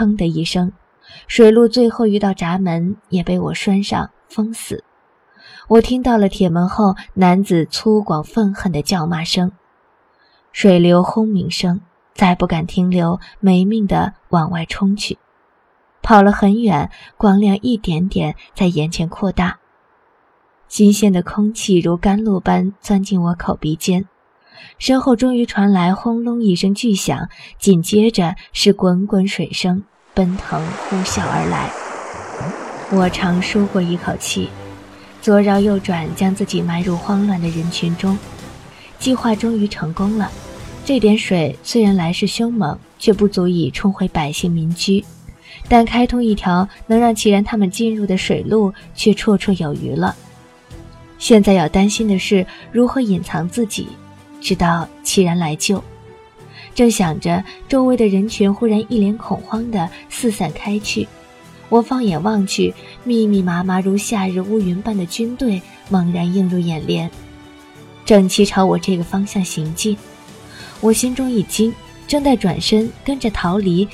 砰的一声，水路最后一道闸门也被我拴上，封死。我听到了铁门后男子粗犷愤恨的叫骂声，水流轰鸣声，再不敢停留，没命地往外冲去。跑了很远，光亮一点点在眼前扩大。新鲜的空气如甘露般钻进我口鼻间，身后终于传来轰隆一声巨响，紧接着是滚滚水声奔腾呼啸而来。我长舒过一口气，左绕右转，将自己埋入慌乱的人群中。计划终于成功了。这点水虽然来势凶猛，却不足以冲毁百姓民居。但开通一条能让齐然他们进入的水路，却绰绰有余了。现在要担心的是如何隐藏自己，直到齐然来救。正想着，周围的人群忽然一脸恐慌地四散开去。我放眼望去，密密麻麻如夏日乌云般的军队猛然映入眼帘，整齐朝我这个方向行进。我心中一惊，正待转身跟着逃离。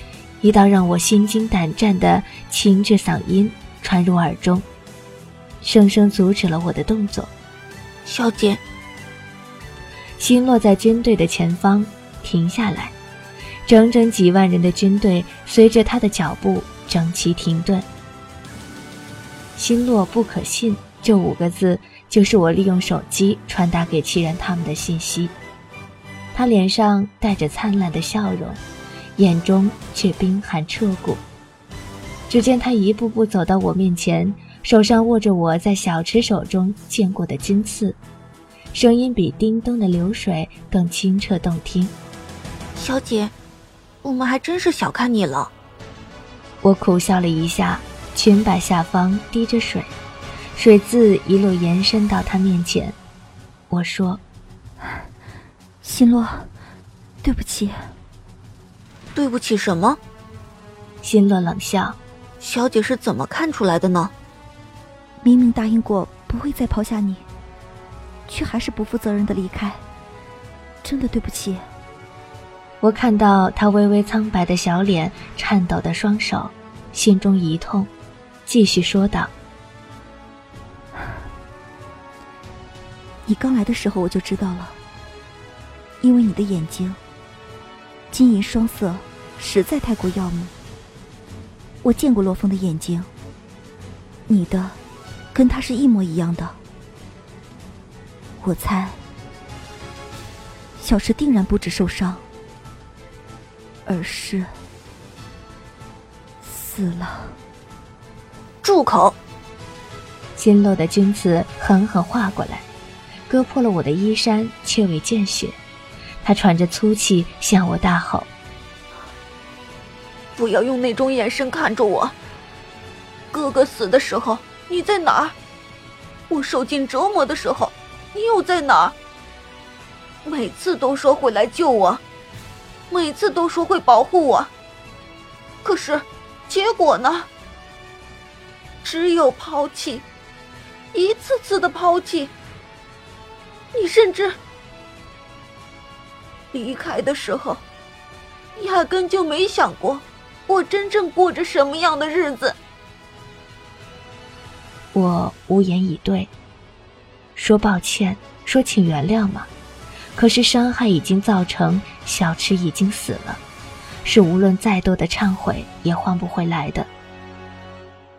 一道让我心惊胆战的清澈嗓音传入耳中，生生阻止了我的动作。小姐，星落在军队的前方停下来，整整几万人的军队随着他的脚步整齐停顿。星落不可信，这五个字就是我利用手机传达给齐然他们的信息。他脸上带着灿烂的笑容。眼中却冰寒彻骨。只见他一步步走到我面前，手上握着我在小池手中见过的金刺，声音比叮咚的流水更清澈动听。小姐，我们还真是小看你了。我苦笑了一下，裙摆下方滴着水，水渍一路延伸到他面前。我说：“心洛，对不起。”对不起，什么？心洛冷笑，小姐是怎么看出来的呢？明明答应过不会再抛下你，却还是不负责任的离开，真的对不起。我看到他微微苍白的小脸，颤抖的双手，心中一痛，继续说道：“你刚来的时候我就知道了，因为你的眼睛。”金银双色，实在太过耀目。我见过洛风的眼睛，你的，跟他是一模一样的。我猜，小池定然不止受伤，而是死了。住口！金落的君子狠狠划过来，割破了我的衣衫，却未见血。他喘着粗气向我大吼：“不要用那种眼神看着我！哥哥死的时候你在哪儿？我受尽折磨的时候你你又在哪？每次都说会来救我，每次都说会保护我，可是结果呢？只有抛弃，一次次的抛弃。你甚至……”离开的时候，压根就没想过我真正过着什么样的日子。我无言以对，说抱歉，说请原谅嘛。可是伤害已经造成，小池已经死了，是无论再多的忏悔也换不回来的。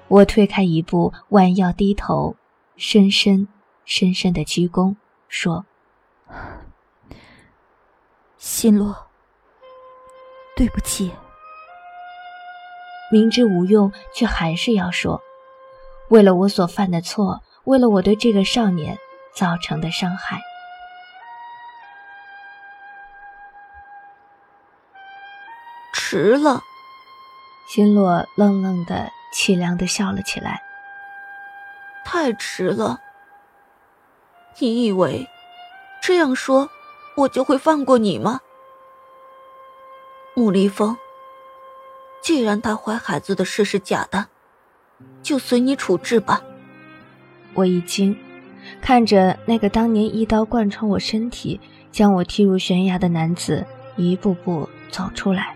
我退开一步，弯腰低头，深深、深深的鞠躬，说。心落，对不起。明知无用，却还是要说，为了我所犯的错，为了我对这个少年造成的伤害。迟了。心洛愣愣的，凄凉的笑了起来。太迟了。你以为这样说？我就会放过你吗，穆离风？既然她怀孩子的事是假的，就随你处置吧。我一惊，看着那个当年一刀贯穿我身体、将我踢入悬崖的男子，一步步走出来，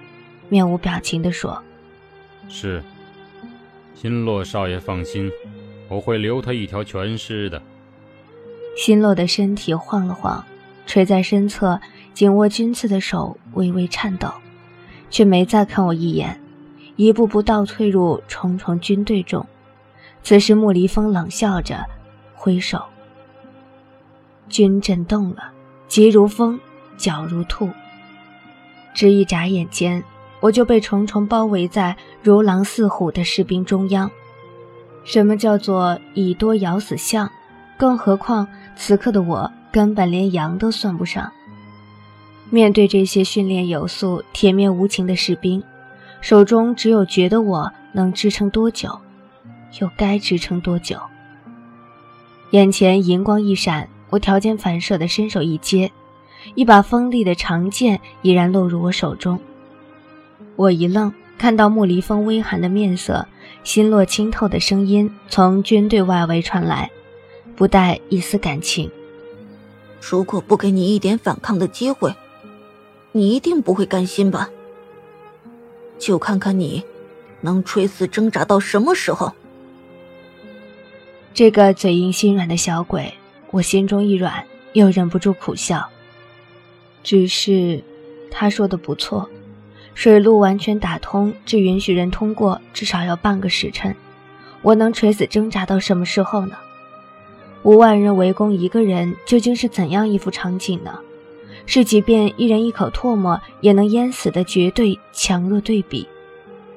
面无表情地说：“是。新洛少爷放心，我会留他一条全尸的。新洛的身体晃了晃，垂在身侧紧握军刺的手微微颤抖，却没再看我一眼，一步步倒退入重重军队中。此时，穆离风冷笑着，挥手。军阵动了，急如风，脚如兔。只一眨眼间。我就被重重包围在如狼似虎的士兵中央。什么叫做以多咬死象？更何况此刻的我根本连羊都算不上。面对这些训练有素、铁面无情的士兵，手中只有觉得我能支撑多久，又该支撑多久。眼前银光一闪，我条件反射的伸手一接，一把锋利的长剑已然落入我手中。我一愣，看到穆离风微寒的面色，心落清透的声音从军队外围传来，不带一丝感情。如果不给你一点反抗的机会，你一定不会甘心吧？就看看你，能垂死挣扎到什么时候。这个嘴硬心软的小鬼，我心中一软，又忍不住苦笑。只是，他说的不错。水路完全打通，只允许人通过，至少要半个时辰。我能垂死挣扎到什么时候呢？五万人围攻一个人，究竟是怎样一幅场景呢？是即便一人一口唾沫也能淹死的绝对强弱对比？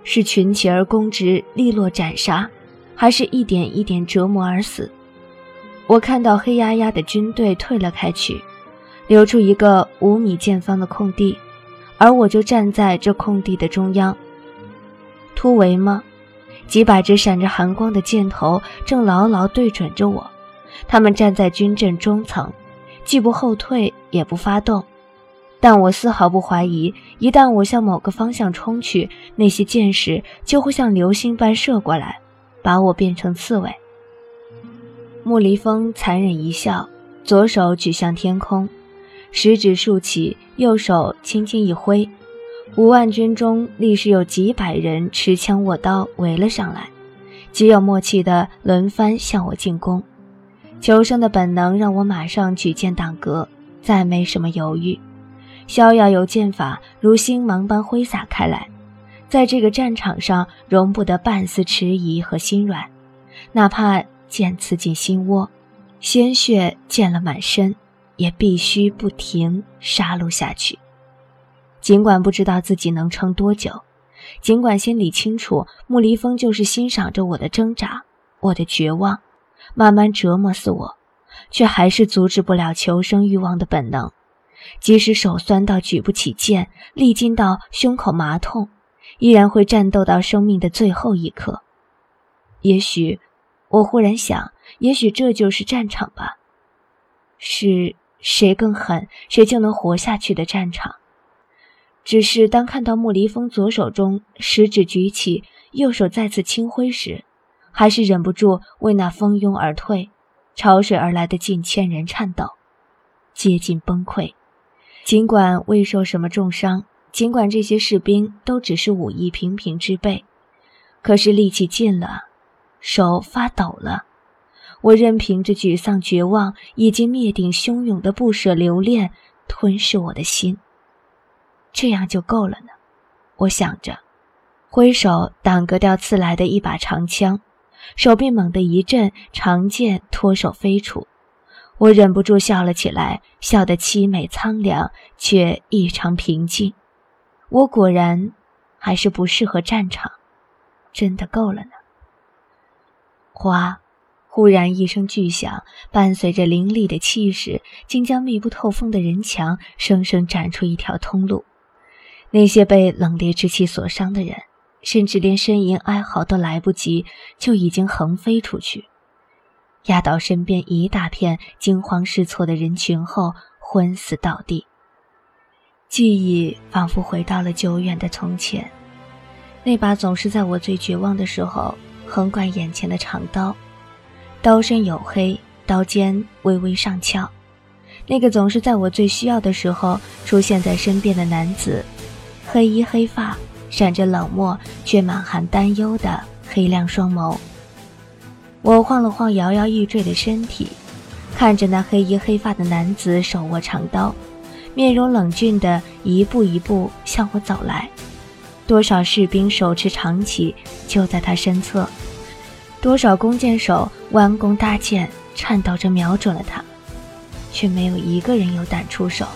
是群起而攻之，利落斩杀，还是一点一点折磨而死？我看到黑压压的军队退了开去，留出一个五米见方的空地。而我就站在这空地的中央。突围吗？几百只闪着寒光的箭头正牢牢对准着我。他们站在军阵中层，既不后退，也不发动。但我丝毫不怀疑，一旦我向某个方向冲去，那些箭矢就会像流星般射过来，把我变成刺猬。穆离风残忍一笑，左手举向天空。食指竖起，右手轻轻一挥，五万军中立时有几百人持枪握刀围了上来，极有默契地轮番向我进攻。求生的本能让我马上举剑挡格，再没什么犹豫，逍遥游剑法如星芒般挥洒开来，在这个战场上容不得半丝迟疑和心软，哪怕剑刺进心窝，鲜血溅了满身。也必须不停杀戮下去。尽管不知道自己能撑多久，尽管心里清楚穆离风就是欣赏着我的挣扎、我的绝望，慢慢折磨死我，却还是阻止不了求生欲望的本能。即使手酸到举不起剑，历经到胸口麻痛，依然会战斗到生命的最后一刻。也许，我忽然想，也许这就是战场吧。是。谁更狠，谁就能活下去的战场。只是当看到穆离风左手中食指举起，右手再次轻挥时，还是忍不住为那蜂拥而退、潮水而来的近千人颤抖，接近崩溃。尽管未受什么重伤，尽管这些士兵都只是武艺平平之辈，可是力气尽了，手发抖了。我任凭着沮丧、绝望以及灭顶汹涌的不舍、留恋吞噬我的心，这样就够了呢。我想着，挥手挡格掉刺来的一把长枪，手臂猛地一震，长剑脱手飞出。我忍不住笑了起来，笑得凄美苍凉，却异常平静。我果然还是不适合战场，真的够了呢。花。忽然一声巨响，伴随着凌厉的气势，竟将密不透风的人墙生生斩出一条通路。那些被冷冽之气所伤的人，甚至连呻吟哀嚎都来不及，就已经横飞出去，压倒身边一大片惊慌失措的人群后，昏死倒地。记忆仿佛回到了久远的从前，那把总是在我最绝望的时候横贯眼前的长刀。刀身黝黑，刀尖微微上翘。那个总是在我最需要的时候出现在身边的男子，黑衣黑发，闪着冷漠却满含担忧的黑亮双眸。我晃了晃摇摇欲坠的身体，看着那黑衣黑发的男子手握长刀，面容冷峻的一步一步向我走来。多少士兵手持长旗就在他身侧，多少弓箭手弯弓搭箭，颤抖着瞄准了他，却没有一个人有胆出手，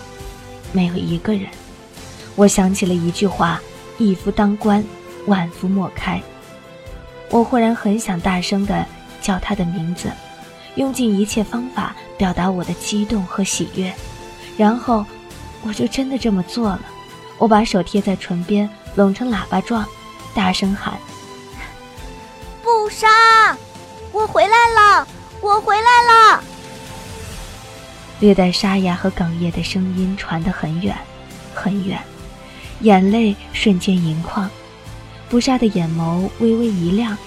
没有一个人。我想起了一句话：“一夫当关，万夫莫开。”我忽然很想大声的。叫他的名字，用尽一切方法表达我的激动和喜悦，然后我就真的这么做了。我把手贴在唇边，拢成喇叭状，大声喊：“不杀！我回来了！我回来了！”略带沙哑和哽咽的声音传得很远，很远，眼泪瞬间盈眶，不杀的眼眸微微一亮。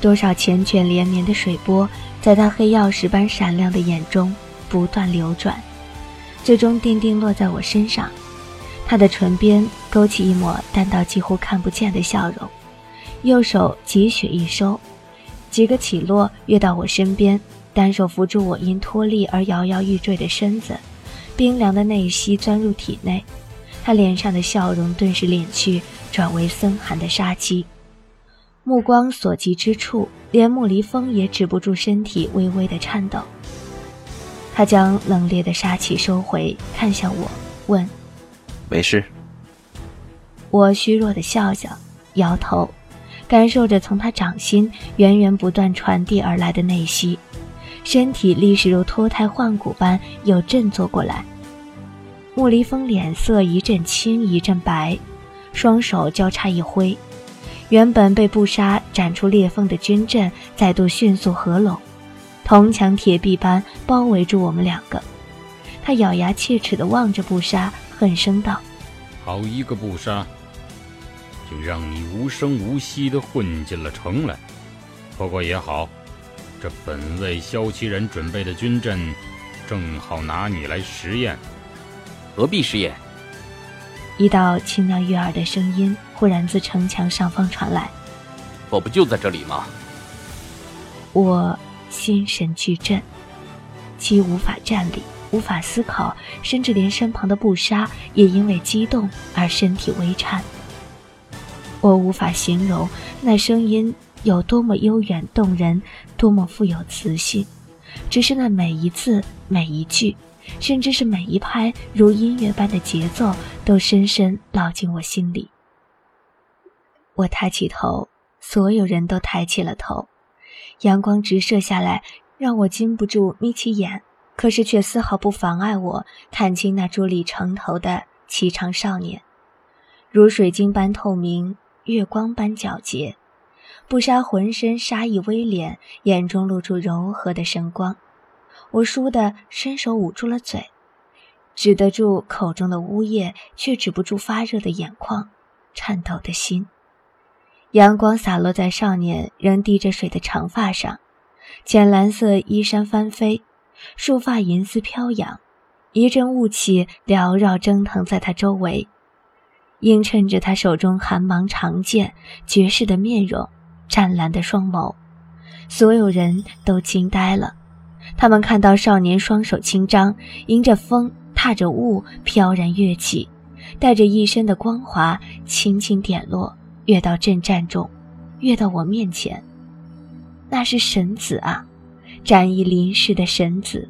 多少缱绻连绵的水波，在他黑曜石般闪亮的眼中不断流转，最终定定落在我身上。他的唇边勾起一抹淡到几乎看不见的笑容，右手急血一收，几个起落跃到我身边，单手扶住我因脱力而摇摇欲坠的身子，冰凉的内息钻入体内，他脸上的笑容顿时敛去，转为森寒的杀机。目光所及之处，连木离风也止不住身体微微的颤抖。他将冷冽的杀气收回，看向我，问：“没事。”我虚弱的笑笑，摇头，感受着从他掌心源源不断传递而来的内息，身体立时如脱胎换骨般又振作过来。木离风脸色一阵青一阵白，双手交叉一挥。原本被布杀斩出裂缝的军阵再度迅速合拢，铜墙铁壁般包围住我们两个。他咬牙切齿地望着布杀，恨声道：“好一个布杀，就让你无声无息地混进了城来。不过也好，这本为萧齐人准备的军阵，正好拿你来实验。何必实验？”一道清亮悦耳的声音忽然自城墙上方传来：“我不就在这里吗？”我心神俱震，既无法站立，无法思考，甚至连身旁的布莎也因为激动而身体微颤。我无法形容那声音有多么悠远动人，多么富有磁性，只是那每一字每一句。甚至是每一拍如音乐般的节奏，都深深烙进我心里。我抬起头，所有人都抬起了头，阳光直射下来，让我禁不住眯起眼，可是却丝毫不妨碍我看清那伫立城头的颀长少年，如水晶般透明，月光般皎洁。不杀浑身杀意威廉，眼中露出柔和的神光。我倏地伸手捂住了嘴，止得住口中的呜咽，却止不住发热的眼眶，颤抖的心。阳光洒落在少年仍滴着水的长发上，浅蓝色衣衫翻飞，束发银丝飘扬，一阵雾气缭绕蒸腾在他周围，映衬着他手中寒芒长剑、绝世的面容、湛蓝的双眸，所有人都惊呆了。他们看到少年双手轻张，迎着风，踏着雾，飘然跃起，带着一身的光华，轻轻点落，跃到阵战中，跃到我面前。那是神子啊，战意临世的神子。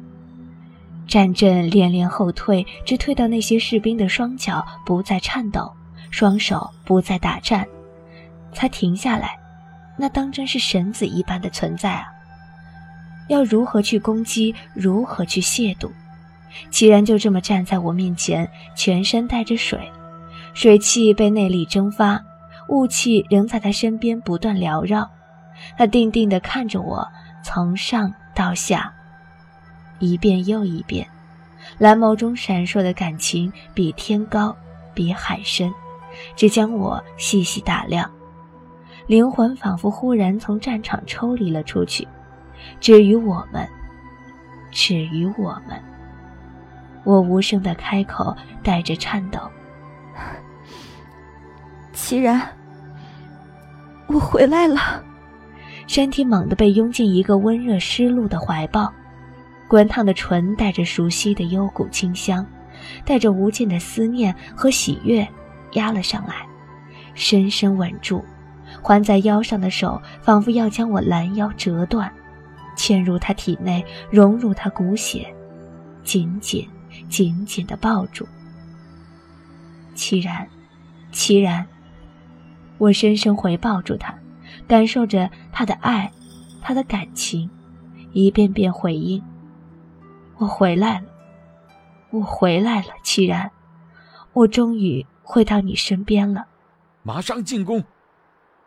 战阵连连后退，直退到那些士兵的双脚不再颤抖，双手不再打颤，才停下来。那当真是神子一般的存在啊！要如何去攻击？如何去亵渎？齐然就这么站在我面前，全身带着水，水汽被内力蒸发，雾气仍在他身边不断缭绕。他定定地看着我，从上到下，一遍又一遍，蓝眸中闪烁的感情比天高，比海深，只将我细细打量，灵魂仿佛忽然从战场抽离了出去。至于我们，止于我们，我无声的开口，带着颤抖：“齐然，我回来了。身体猛地被拥进一个温热湿漉的怀抱，滚烫的唇带着熟悉的幽谷清香，带着无尽的思念和喜悦压了上来，深深吻住，环在腰上的手仿佛要将我拦腰折断，嵌入他体内，融入他骨血，紧紧紧紧地抱住。凄然，凄然，我深深回抱住他。感受着他的爱，他的感情，一遍遍回应。我回来了，我回来了，凄然，我终于回到你身边了。马上进攻！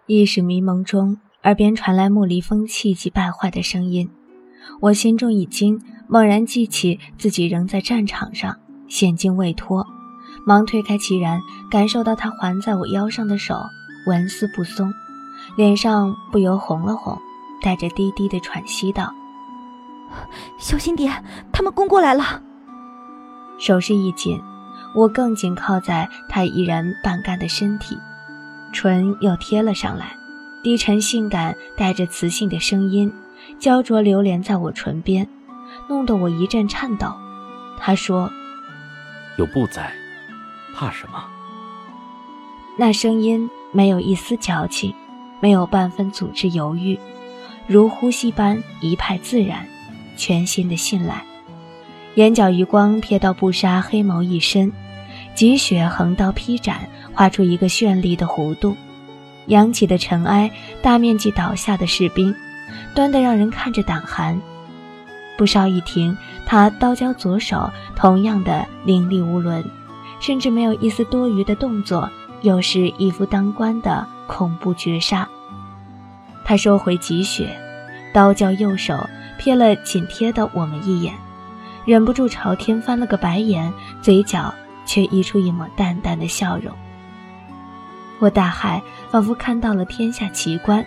意识迷蒙中，耳边传来莫离风气急败坏的声音。我心中一惊，猛然记起自己仍在战场上，险境未脱，忙推开齐然，感受到他环在我腰上的手纹丝不松。脸上不由红了红，带着低低的喘息道：“小心点，他们攻过来了。”手势一紧，我更紧靠在他依然半干的身体，唇又贴了上来，低沉性感带着磁性的声音焦灼流连在我唇边，弄得我一阵颤抖。他说：“有布在，怕什么？”那声音没有一丝矫情。没有半分组织犹豫，如呼吸般一派自然，全心的信赖。眼角余光瞥到布纱黑眸一深，积雪横刀劈斩，画出一个绚丽的弧度。扬起的尘埃，大面积倒下的士兵，端得让人看着胆寒。布少一停，他刀交左手，同样的凌厉无伦，甚至没有一丝多余的动作，又是一夫当关的。恐怖绝杀。他收回积雪，刀交右手，瞥了紧贴的我们一眼，忍不住朝天翻了个白眼，嘴角却溢出一抹淡淡的笑容。我大骇，仿佛看到了天下奇观，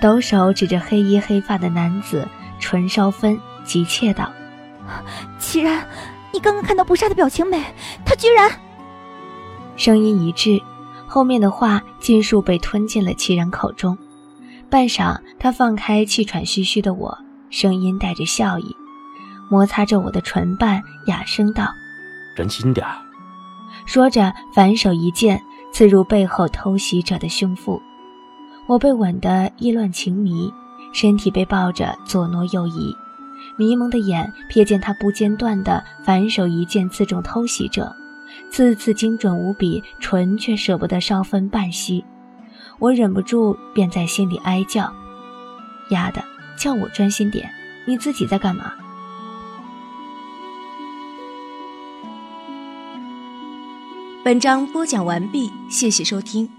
抖手指着黑衣黑发的男子，唇稍分，急切道：“齐然，你刚刚看到不杀的表情没？他居然……”声音一滞。后面的话尽数被吞进了齐然口中，半晌，他放开气喘吁吁的我，声音带着笑意，摩擦着我的唇瓣，哑声道：“专心点儿。”说着，反手一剑刺入背后偷袭者的胸腹。我被吻得意乱情迷，身体被抱着左挪右移，迷蒙的眼瞥见他不间断的反手一剑刺中偷袭者。次次精准无比，唇却舍不得稍分半息，我忍不住便在心里哀叫：“丫的，叫我专心点，你自己在干嘛？”本章播讲完毕，谢谢收听。